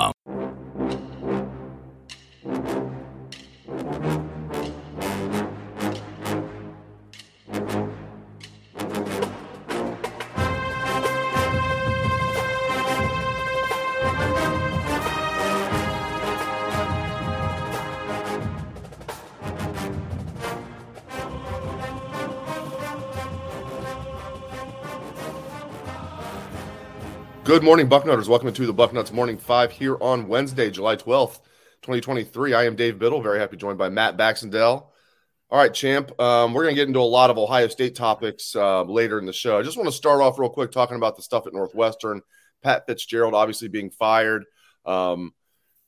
Indeed.com. Good morning, Bucknutters. Welcome to the Bucknuts Morning Five here on Wednesday, July 12th, 2023. I am Dave Biddle, very happy joined by Matt Baxendell. All right, champ. Um, we're going to get into a lot of Ohio State topics uh, later in the show. I just want to start off real quick talking about the stuff at Northwestern. Pat Fitzgerald obviously being fired. Um,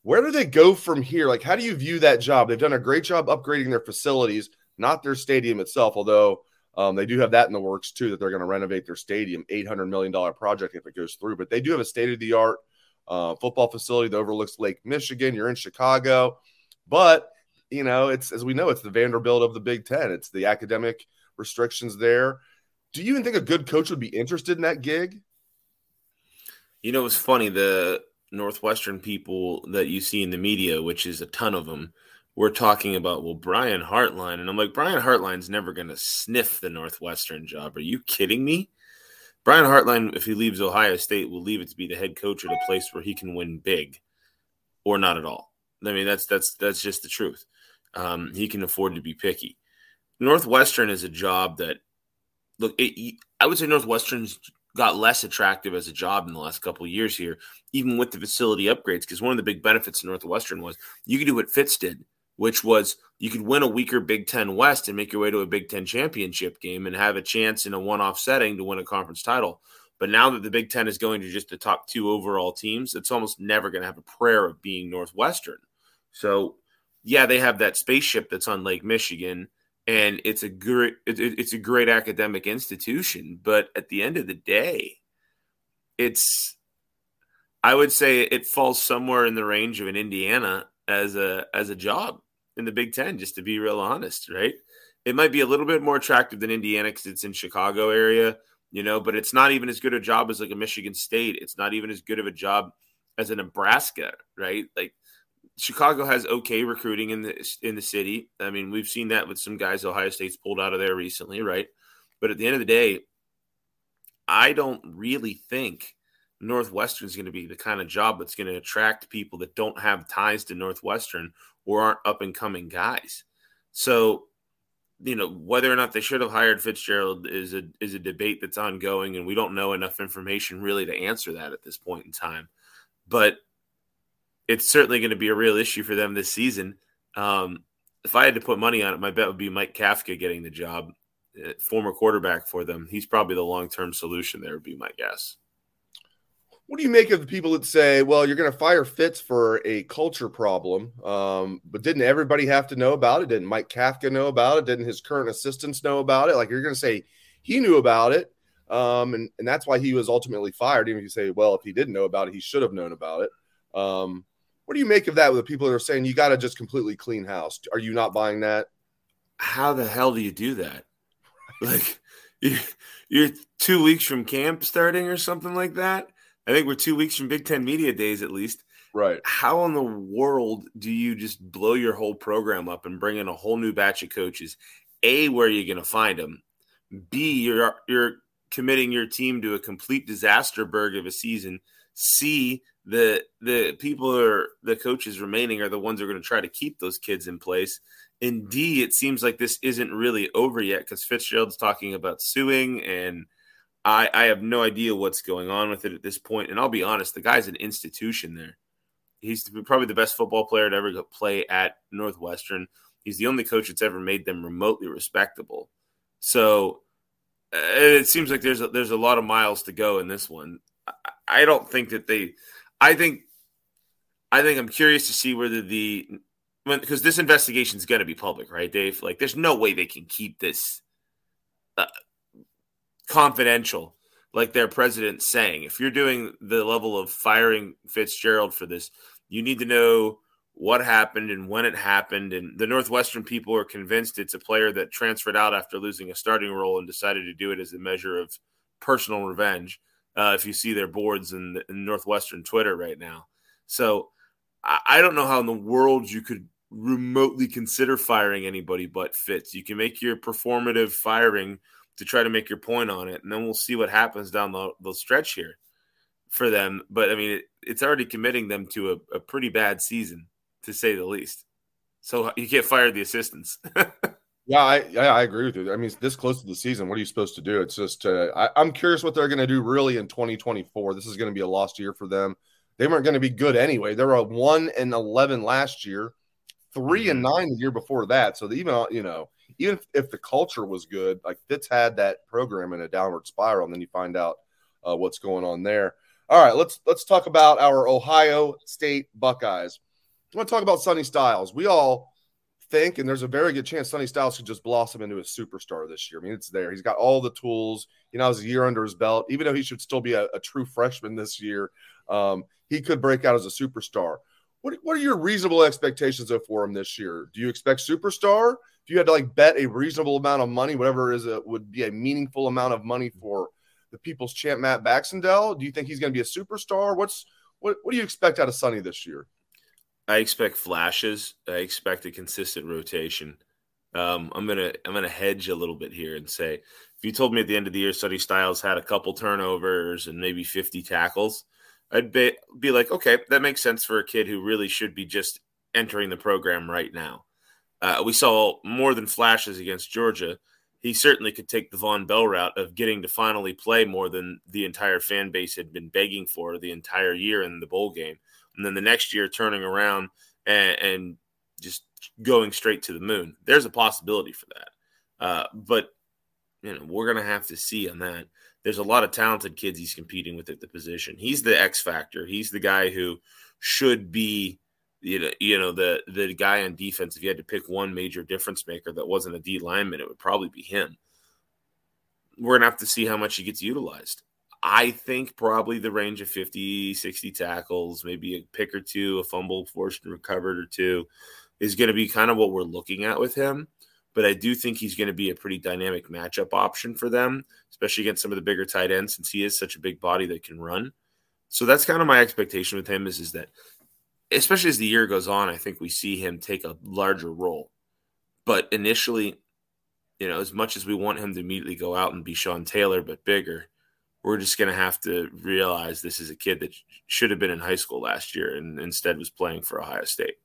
where do they go from here? Like, how do you view that job? They've done a great job upgrading their facilities, not their stadium itself, although um, they do have that in the works too, that they're going to renovate their stadium, $800 million project if it goes through. But they do have a state of the art uh, football facility that overlooks Lake Michigan. You're in Chicago. But, you know, it's as we know, it's the Vanderbilt of the Big Ten, it's the academic restrictions there. Do you even think a good coach would be interested in that gig? You know, it's funny. The Northwestern people that you see in the media, which is a ton of them, we're talking about well Brian Hartline, and I'm like Brian Hartline's never going to sniff the Northwestern job. Are you kidding me? Brian Hartline, if he leaves Ohio State, will leave it to be the head coach at a place where he can win big, or not at all. I mean, that's that's that's just the truth. Um, he can afford to be picky. Northwestern is a job that look. It, I would say Northwestern's got less attractive as a job in the last couple years here, even with the facility upgrades. Because one of the big benefits of Northwestern was you could do what Fitz did which was you could win a weaker Big Ten West and make your way to a Big Ten championship game and have a chance in a one off setting to win a conference title. But now that the Big Ten is going to just the top two overall teams, it's almost never going to have a prayer of being Northwestern. So, yeah, they have that spaceship that's on Lake Michigan, and it's a great it's a great academic institution. But at the end of the day, it's I would say it falls somewhere in the range of an Indiana as a as a job in the Big Ten, just to be real honest, right? It might be a little bit more attractive than Indiana because it's in Chicago area, you know, but it's not even as good a job as like a Michigan State. It's not even as good of a job as a Nebraska, right? Like Chicago has okay recruiting in the in the city. I mean, we've seen that with some guys Ohio State's pulled out of there recently, right? But at the end of the day, I don't really think Northwestern is going to be the kind of job that's going to attract people that don't have ties to Northwestern or aren't up and coming guys. So, you know, whether or not they should have hired Fitzgerald is a is a debate that's ongoing, and we don't know enough information really to answer that at this point in time. But it's certainly going to be a real issue for them this season. Um, if I had to put money on it, my bet would be Mike Kafka getting the job, uh, former quarterback for them. He's probably the long term solution. There would be my guess. What do you make of the people that say, well, you're going to fire Fitz for a culture problem? Um, but didn't everybody have to know about it? Didn't Mike Kafka know about it? Didn't his current assistants know about it? Like you're going to say he knew about it. Um, and, and that's why he was ultimately fired. Even if you say, well, if he didn't know about it, he should have known about it. Um, what do you make of that with the people that are saying you got to just completely clean house? Are you not buying that? How the hell do you do that? Like you're two weeks from camp starting or something like that I think we're two weeks from Big Ten Media Days at least. Right. How in the world do you just blow your whole program up and bring in a whole new batch of coaches? A, where are you going to find them? B, you're you're committing your team to a complete disaster berg of a season. C, the the people are the coaches remaining are the ones who are going to try to keep those kids in place. And D, it seems like this isn't really over yet because Fitzgerald's talking about suing, and I, I have no idea what's going on with it at this point. And I'll be honest, the guy's an institution there. He's probably the best football player to ever play at Northwestern. He's the only coach that's ever made them remotely respectable. So uh, it seems like there's a, there's a lot of miles to go in this one. I don't think that they. I think. I think I'm curious to see whether the because this investigation is going to be public, right, Dave? Like, there's no way they can keep this uh, confidential, like their president's saying. If you're doing the level of firing Fitzgerald for this, you need to know what happened and when it happened. And the Northwestern people are convinced it's a player that transferred out after losing a starting role and decided to do it as a measure of personal revenge. Uh, if you see their boards in, in Northwestern Twitter right now. So I, I don't know how in the world you could remotely consider firing anybody but Fitz. You can make your performative firing to try to make your point on it, and then we'll see what happens down the, the stretch here for them. But I mean, it, it's already committing them to a, a pretty bad season to say the least. So you can't fire the assistants. yeah, I yeah, I agree with you. I mean, this close to the season, what are you supposed to do? It's just uh, I, I'm curious what they're going to do really in 2024. This is going to be a lost year for them. They weren't going to be good anyway. They were a one and 11 last year, 3 and mm-hmm. nine the year before that. So even you know, even if, if, the culture was good, like Fitz had that program in a downward spiral, and then you find out uh, what's going on there. All right, let's let's talk about our Ohio State Buckeyes. I want to talk about Sonny Styles. We all think, and there's a very good chance Sonny Styles could just blossom into a superstar this year. I mean, it's there. He's got all the tools. You know, has a year under his belt. Even though he should still be a, a true freshman this year, um, he could break out as a superstar. What, what are your reasonable expectations of for him this year? Do you expect superstar? If you had to like bet a reasonable amount of money, whatever it is, it would be a meaningful amount of money for the people's champ Matt Baxendell. Do you think he's going to be a superstar? What's what, what do you expect out of Sonny this year? I expect flashes. I expect a consistent rotation. Um, I'm gonna I'm gonna hedge a little bit here and say if you told me at the end of the year Sonny Styles had a couple turnovers and maybe 50 tackles, I'd be, be like, okay, that makes sense for a kid who really should be just entering the program right now. Uh, we saw more than flashes against Georgia. He certainly could take the Vonn Bell route of getting to finally play more than the entire fan base had been begging for the entire year in the bowl game and then the next year turning around and, and just going straight to the moon. There's a possibility for that, uh, but you know we're gonna have to see on that. There's a lot of talented kids he's competing with at the position. He's the X factor. He's the guy who should be you know, you know the the guy on defense. If you had to pick one major difference maker that wasn't a D lineman, it would probably be him. We're gonna have to see how much he gets utilized. I think probably the range of 50, 60 tackles, maybe a pick or two, a fumble forced and recovered or two is going to be kind of what we're looking at with him. But I do think he's going to be a pretty dynamic matchup option for them, especially against some of the bigger tight ends since he is such a big body that can run. So that's kind of my expectation with him is, is that especially as the year goes on, I think we see him take a larger role. But initially, you know, as much as we want him to immediately go out and be Sean Taylor, but bigger, we're just going to have to realize this is a kid that should have been in high school last year and instead was playing for Ohio State.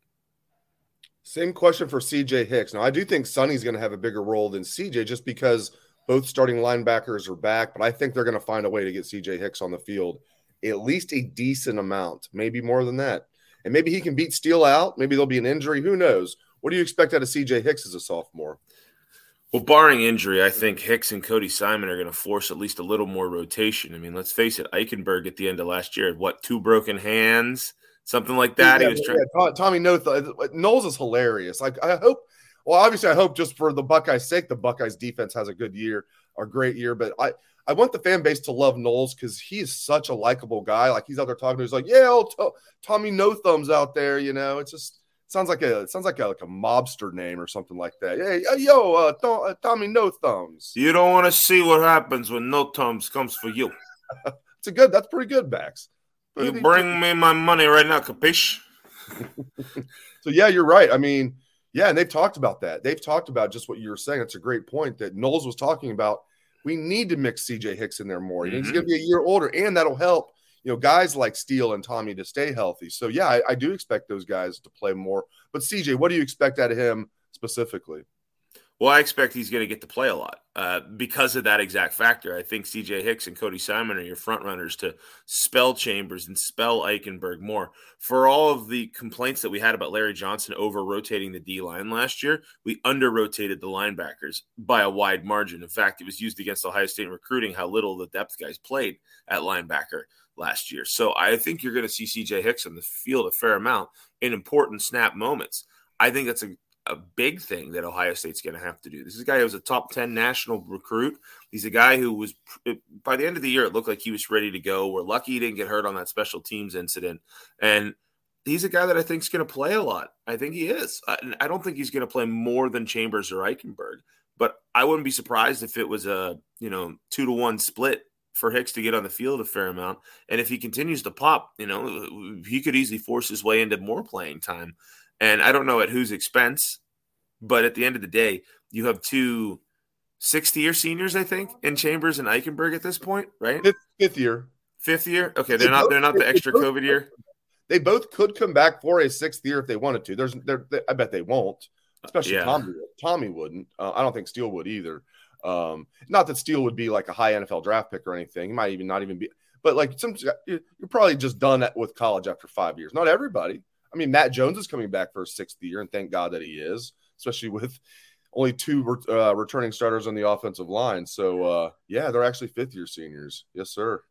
Same question for CJ Hicks. Now, I do think Sonny's going to have a bigger role than CJ just because both starting linebackers are back, but I think they're going to find a way to get CJ Hicks on the field at least a decent amount, maybe more than that. And maybe he can beat Steele out. Maybe there'll be an injury. Who knows? What do you expect out of CJ Hicks as a sophomore? Well, barring injury, I think Hicks and Cody Simon are going to force at least a little more rotation. I mean, let's face it, Eichenberg at the end of last year had what two broken hands, something like that. Yeah, he was trying. Yeah, Tommy Noth, Knowles is hilarious. Like I hope. Well, obviously, I hope just for the Buckeyes' sake, the Buckeyes' defense has a good year, a great year. But I, I want the fan base to love Knowles because he's such a likable guy. Like he's out there talking to, he's like, yeah, old t- Tommy No Thumbs out there. You know, it's just sounds like a sounds like a, like a mobster name or something like that. Hey, yo, uh, Th- uh, Tommy No Thumbs. You don't want to see what happens when No Thumbs comes for you. it's a good. That's pretty good, Bax. You bring me my money right now, capiche? so yeah, you're right. I mean, yeah, and they've talked about that. They've talked about just what you were saying. It's a great point that Knowles was talking about. we need to mix CJ Hicks in there more. Mm-hmm. He's going to be a year older, and that'll help you know guys like Steele and Tommy to stay healthy. So yeah, I, I do expect those guys to play more. But CJ, what do you expect out of him specifically? Well, I expect he's going to get to play a lot uh, because of that exact factor. I think CJ Hicks and Cody Simon are your front runners to spell Chambers and spell Eichenberg more. For all of the complaints that we had about Larry Johnson over rotating the D line last year, we under rotated the linebackers by a wide margin. In fact, it was used against Ohio State recruiting how little the depth guys played at linebacker last year. So I think you're going to see CJ Hicks on the field a fair amount in important snap moments. I think that's a a big thing that Ohio State's going to have to do. This is a guy who was a top 10 national recruit. He's a guy who was, by the end of the year, it looked like he was ready to go. We're lucky he didn't get hurt on that special teams incident. And he's a guy that I think is going to play a lot. I think he is. I don't think he's going to play more than Chambers or Eichenberg, but I wouldn't be surprised if it was a, you know, two to one split for Hicks to get on the field a fair amount. And if he continues to pop, you know, he could easily force his way into more playing time. And I don't know at whose expense, but at the end of the day, you have two 60 year seniors, I think, in Chambers and Eichenberg at this point, right? Fifth, fifth year. Fifth year? Okay, they're they not both, they're not the extra both, COVID year. They both could come back for a sixth year if they wanted to. There's there I bet they won't. Especially yeah. Tommy. Tommy wouldn't. Uh, I don't think Steele would either. Um, not that Steele would be like a high NFL draft pick or anything. He might even not even be, but like some you're probably just done with college after five years. Not everybody. I mean, Matt Jones is coming back for a sixth year, and thank God that he is, especially with only two uh, returning starters on the offensive line. So, uh, yeah, they're actually fifth year seniors. Yes, sir.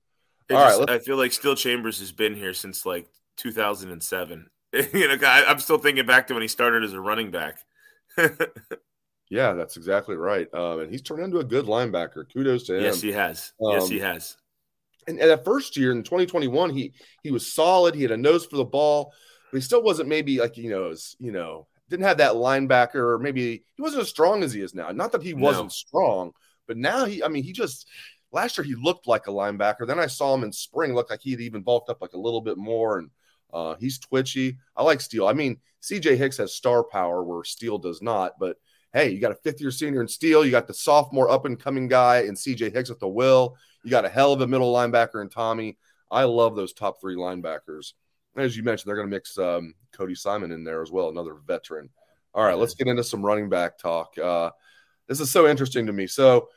All just, right, I feel like Steele Chambers has been here since like 2007. you know, I, I'm still thinking back to when he started as a running back. yeah, that's exactly right. Um, and he's turned into a good linebacker. Kudos to him. Yes, he has. Um, yes, he has. And, and that first year in 2021, he he was solid. He had a nose for the ball but he still wasn't maybe like you know, as, you know, didn't have that linebacker. Or maybe he wasn't as strong as he is now. Not that he wasn't strong, but now he, I mean, he just last year he looked like a linebacker. Then I saw him in spring, looked like he'd even bulked up like a little bit more, and uh, he's twitchy. I like Steele. I mean, CJ Hicks has star power where Steele does not, but hey, you got a fifth year senior in Steele. You got the sophomore up and coming guy in CJ Hicks with the will. You got a hell of a middle linebacker in Tommy. I love those top three linebackers as you mentioned, they're going to mix um, Cody Simon in there as well, another veteran. All right, let's get into some running back talk. Uh, this is so interesting to me. So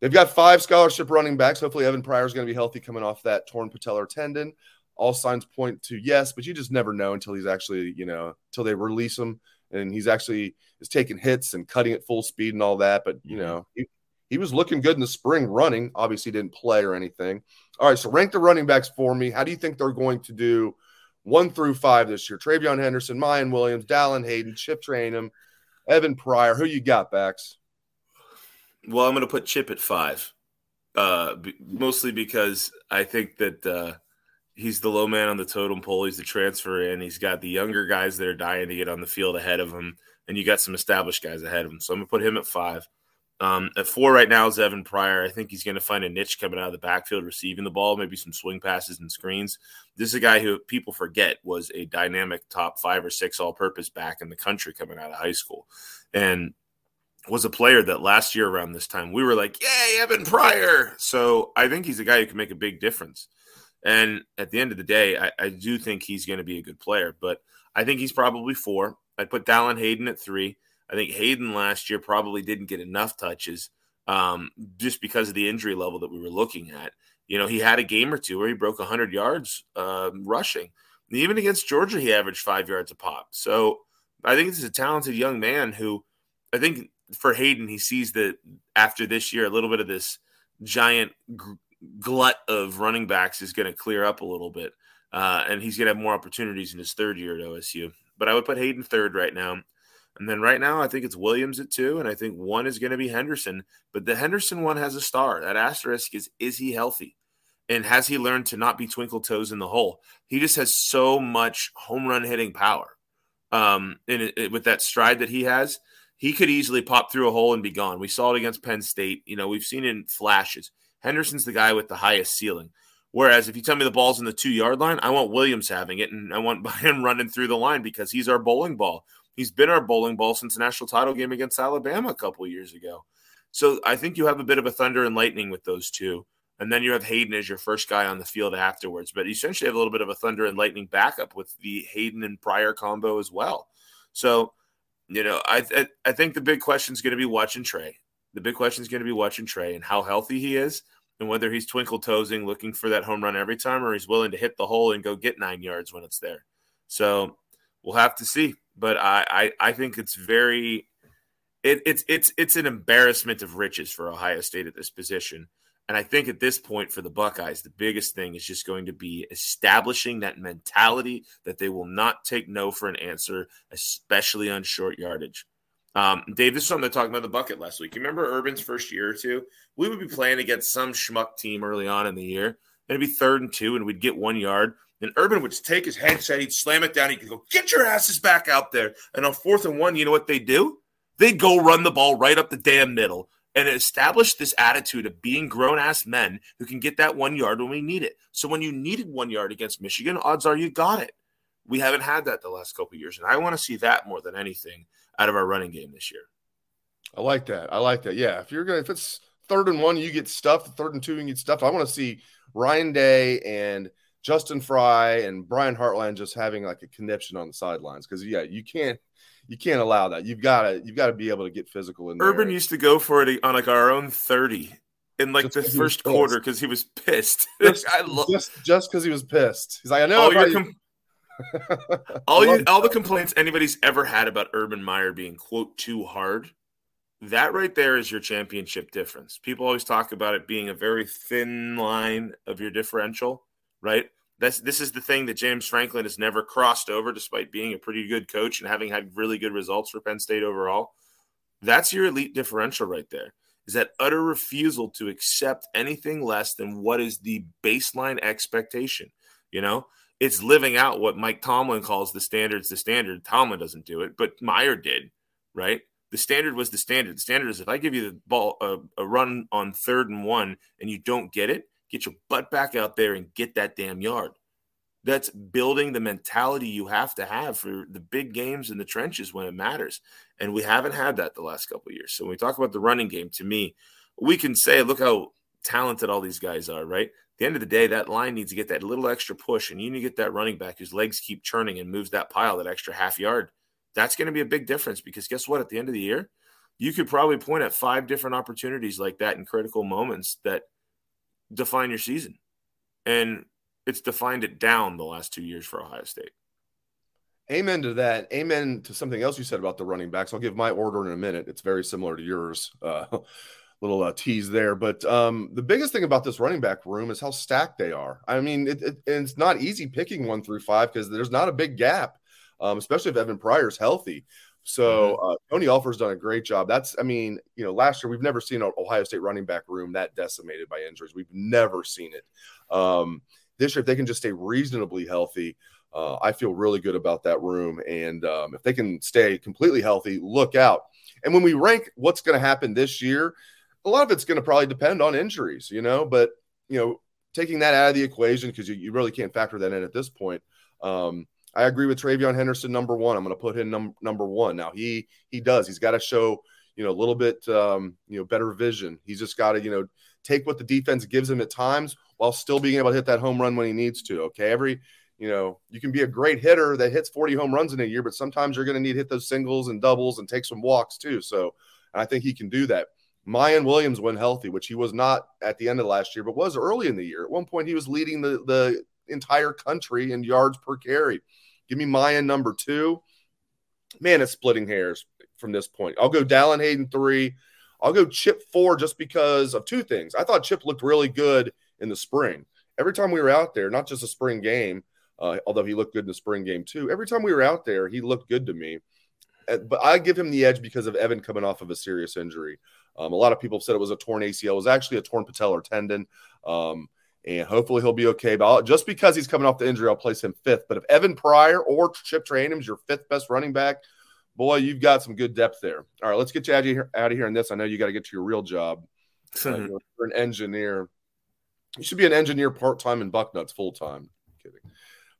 they've got five scholarship running backs. Hopefully, Evan Pryor is going to be healthy coming off that torn patellar tendon. All signs point to yes, but you just never know until he's actually, you know, until they release him and he's actually is taking hits and cutting at full speed and all that. But you mm-hmm. know, he, he was looking good in the spring running. Obviously, didn't play or anything. All right, so rank the running backs for me. How do you think they're going to do? One through five this year. TreVeyon Henderson, Miyan Williams, Dallan Hayden, Chip Trayanum, Evan Pryor. Who you got, Bax? Well, I'm going to put Chip at five, uh, b- mostly because I think that uh, he's the low man on the totem pole. He's the transfer in. He's got the younger guys that are dying to get on the field ahead of him, and you got some established guys ahead of him. So I'm going to put him at five. Um, at four right now is Evan Pryor. I think he's going to find a niche coming out of the backfield, receiving the ball, maybe some swing passes and screens. This is a guy who people forget was a dynamic top five or six all-purpose back in the country coming out of high school, and was a player that last year around this time we were like, "Yay, Evan Pryor!" So I think he's a guy who can make a big difference. And at the end of the day, I, I do think he's going to be a good player, but I think he's probably four. I'd put Dallan Hayden at three. I think Hayden last year probably didn't get enough touches um, just because of the injury level that we were looking at. You know, he had a game or two where he broke 100 yards uh, rushing. And even against Georgia, he averaged five yards a pop. So I think this is a talented young man who I think for Hayden, he sees that after this year, a little bit of this giant glut of running backs is going to clear up a little bit. Uh, and he's going to have more opportunities in his third year at OSU. But I would put Hayden third right now. And then right now, I think it's Williams at two, and I think one is going to be Henderson. But the Henderson one has a star. That asterisk is is he healthy? And has he learned to not be twinkle toes in the hole? He just has so much home run hitting power. Um, and it, it, with that stride that he has, he could easily pop through a hole and be gone. We saw it against Penn State. You know, we've seen in flashes. Henderson's the guy with the highest ceiling. Whereas if you tell me the ball's in the two yard line, I want Williams having it and I want him running through the line because he's our bowling ball. He's been our bowling ball since the national title game against Alabama a couple years ago. So I think you have a bit of a thunder and lightning with those two. And then you have Hayden as your first guy on the field afterwards. But essentially have a little bit of a thunder and lightning backup with the Hayden and Pryor combo as well. So, you know, I I, I think the big question is going to be watching Trey. The big question is going to be watching Trey and how healthy he is and whether he's twinkle toesing looking for that home run every time or he's willing to hit the hole and go get nine yards when it's there. So we'll have to see. But I, I, I think it's very it, it's it's it's an embarrassment of riches for Ohio State at this position. And I think at this point for the Buckeyes, the biggest thing is just going to be establishing that mentality that they will not take no for an answer, especially on short yardage. Um, Dave, this is something I talked about the bucket last week. You remember Urban's first year or two? We would be playing against some schmuck team early on in the year. It'd be third and two, and we'd get one yard. And Urban would just take his headset, he'd slam it down, he'd go, Get your asses back out there. And on fourth and one, you know what they do? They'd go run the ball right up the damn middle and establish this attitude of being grown ass men who can get that one yard when we need it. So when you needed one yard against Michigan, odds are you got it. We haven't had that the last couple years. And I want to see that more than anything out of our running game this year. I like that. I like that. Yeah. If you're to, if it's third and one, you get stuffed, third and two, you get stuffed. I want to see Ryan Day and Justin Frye and Brian Hartline just having like a connection on the sidelines. Cause yeah, you can't, you can't allow that. You've got to, you've got to be able to get physical in there. Urban used to go for it on like our own 30 in like just the first quarter because he was pissed. Just, I love just just because he was pissed. He's like, I know. All, your com- all, you, all the complaints anybody's ever had about Urban Meyer being quote too hard, that right there is your championship difference. People always talk about it being a very thin line of your differential, right? This this is the thing that James Franklin has never crossed over, despite being a pretty good coach and having had really good results for Penn State overall. That's your elite differential right there. Is that utter refusal to accept anything less than what is the baseline expectation? You know, it's living out what Mike Tomlin calls the standards. The standard. Tomlin doesn't do it, but Meyer did, right? The standard was the standard. The standard is if I give you the ball, a, a run on third and one, and you don't get it, get your butt back out there and get that damn yard. That's building the mentality you have to have for the big games in the trenches when it matters. And we haven't had that the last couple years. So when we talk about the running game, to me, we can say, look how talented all these guys are, right? the end of the day, that line needs to get that little extra push, and you need to get that running back whose legs keep churning and moves that pile that extra half yard. That's going to be a big difference because guess what? At the end of the year, you could probably point at five different opportunities like that in critical moments that define your season. And it's defined it down the last two years for Ohio State. Amen to that. Amen to something else you said about the running backs. I'll give my order in a minute. It's very similar to yours. Uh, little uh, tease there. But um, the biggest thing about this running back room is how stacked they are. I mean, it, it, it's not easy picking one through five because there's not a big gap, um, especially if Evan Pryor's healthy. So mm-hmm. uh, Tony Alford's done a great job. That's, I mean, you know, last year we've never seen an Ohio State running back room that decimated by injuries. We've never seen it. Um, this year, if they can just stay reasonably healthy, uh, I feel really good about that room. And um, if they can stay completely healthy, look out. And when we rank what's going to happen this year, a lot of it's going to probably depend on injuries, you know, but, you know, taking that out of the equation because you, you really can't factor that in at this point. Um, I agree with TreVeyon Henderson, number one. I'm going to put him num- number one. Now he he does. He's got to show you know a little bit um, you know better vision. He's just got to you know take what the defense gives him at times while still being able to hit that home run when he needs to. Okay, every you know you can be a great hitter that hits 40 home runs in a year, but sometimes you're going to need to hit those singles and doubles and take some walks too. So I think he can do that. Miyan Williams when healthy, which he was not at the end of last year, but was early in the year. At one point, he was leading the, the entire country in yards per carry. Give me Miyan number two. Man, it's splitting hairs from this point. I'll go Dallan Hayden three. I'll go Chip four just because of two things. I thought Chip looked really good in the spring. Every time we were out there, not just a spring game, uh, although he looked good in the spring game too. Every time we were out there, he looked good to me. Uh, but I give him the edge because of Evan coming off of a serious injury. Um, a lot of people said it was a torn ACL. It was actually a torn patellar tendon. Um, and hopefully he'll be okay. But I'll, just because he's coming off the injury, I'll place him fifth. But if Evan Pryor or Chip Trayanum's your fifth best running back, boy, you've got some good depth there. All right, let's get you out of here, out of here in this. I know you got to get to your real job. Uh, you're an engineer. You should be an engineer part time and Bucknuts full time. Kidding.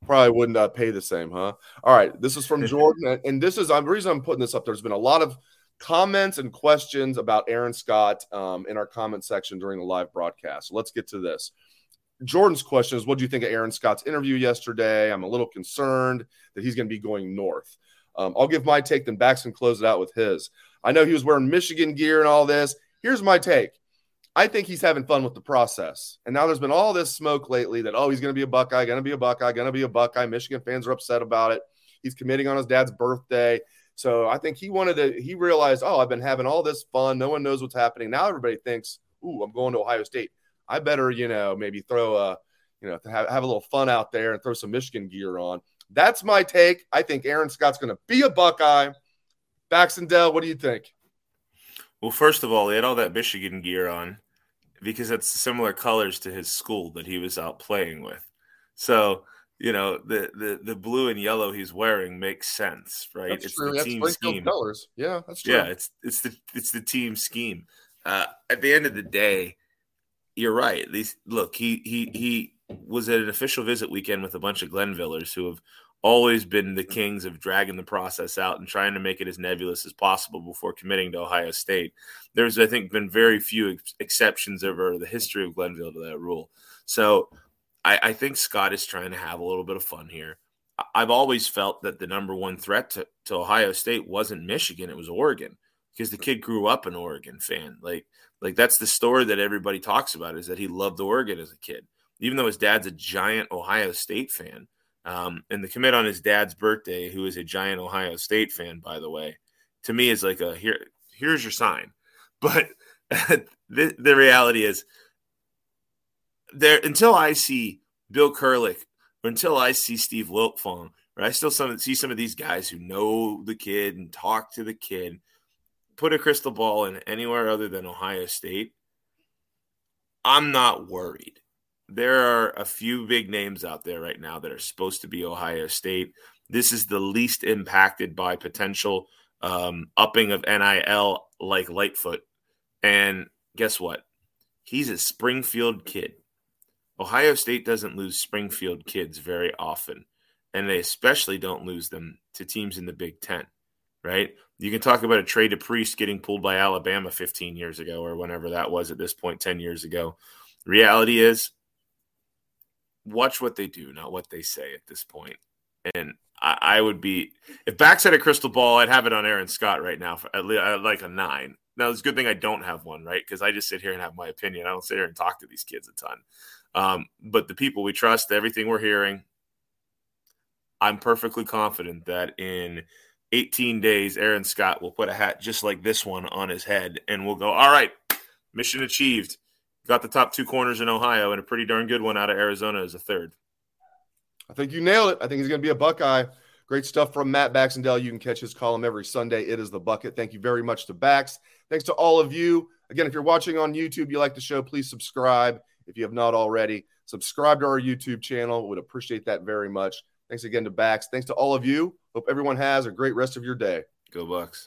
Probably wouldn't uh, pay the same, huh? All right, this is from Jordan, and this is the reason I'm putting this up. There's been a lot of comments and questions about Aaron Scott um, in our comment section during the live broadcast. So let's get to this. Jordan's question is What do you think of Aaron Scott's interview yesterday? I'm a little concerned that he's going to be going north. Um, I'll give my take, then Bax can close it out with his. I know he was wearing Michigan gear and all this. Here's my take I think he's having fun with the process. And now there's been all this smoke lately that, oh, he's going to be a Buckeye, going to be a Buckeye, going to be a Buckeye. Michigan fans are upset about it. He's committing on his dad's birthday. So I think he wanted to, he realized, oh, I've been having all this fun. No one knows what's happening. Now everybody thinks, ooh, I'm going to Ohio State. I better, you know, maybe throw a, you know, have, have a little fun out there and throw some Michigan gear on. That's my take. I think Aaron Scott's going to be a Buckeye. Baxendell, what do you think? Well, first of all, he had all that Michigan gear on because it's similar colors to his school that he was out playing with. So, you know, the the the blue and yellow he's wearing makes sense, right? That's it's true. the That's team scheme. colors. Yeah, that's true. Yeah, it's it's the it's the team scheme. Uh, at the end of the day, you're right. These look, he he he was at an official visit weekend with a bunch of Glenvillers who have always been the kings of dragging the process out and trying to make it as nebulous as possible before committing to Ohio State. There's, I think, been very few ex- exceptions over the history of Glenville to that rule. So I, I think Scott is trying to have a little bit of fun here. I've always felt that the number one threat to, to Ohio State wasn't Michigan, it was Oregon because the kid grew up an Oregon fan. Like, like that's the story that everybody talks about is that he loved Oregon as a kid, even though his dad's a giant Ohio State fan. Um, and the commit on his dad's birthday, who is a giant Ohio State fan, by the way, to me is like a here. Here's your sign, but the, the reality is there until I see Bill Kurelic or until I see Steve Wiltfong, or I still some, see some of these guys who know the kid and talk to the kid, put a crystal ball in anywhere other than Ohio State. I'm not worried there are a few big names out there right now that are supposed to be Ohio State. This is the least impacted by potential um, upping of NIL like Lightfoot. And guess what? He's a Springfield kid. Ohio State doesn't lose Springfield kids very often, and they especially don't lose them to teams in the Big Ten, right? You can talk about a Trey DePriest getting pulled by Alabama 15 years ago or whenever that was at this point, 10 years ago. Reality is, watch what they do, not what they say at this point. And I, I would be if Bax had a crystal ball, I'd have it on Aaron Scott right now for at least like a nine. Now it's a good thing I don't have one, right? Because I just sit here and have my opinion. I don't sit here and talk to these kids a ton. Um, but the people we trust, everything we're hearing, I'm perfectly confident that in 18 days, Aaron Scott will put a hat just like this one on his head and we'll go, all right, mission achieved got the top two corners in Ohio and a pretty darn good one out of Arizona as a third. I think you nailed it. I think he's going to be a Buckeye. Great stuff from Matt Baxendell. You can catch his column every Sunday. It is the bucket. Thank you very much to Bax. Thanks to all of you. Again, if you're watching on YouTube, you like the show, please subscribe. If you have not already, subscribe to our YouTube channel. Would appreciate that very much. Thanks again to Bax. Thanks to all of you. Hope everyone has a great rest of your day. Go Bucks.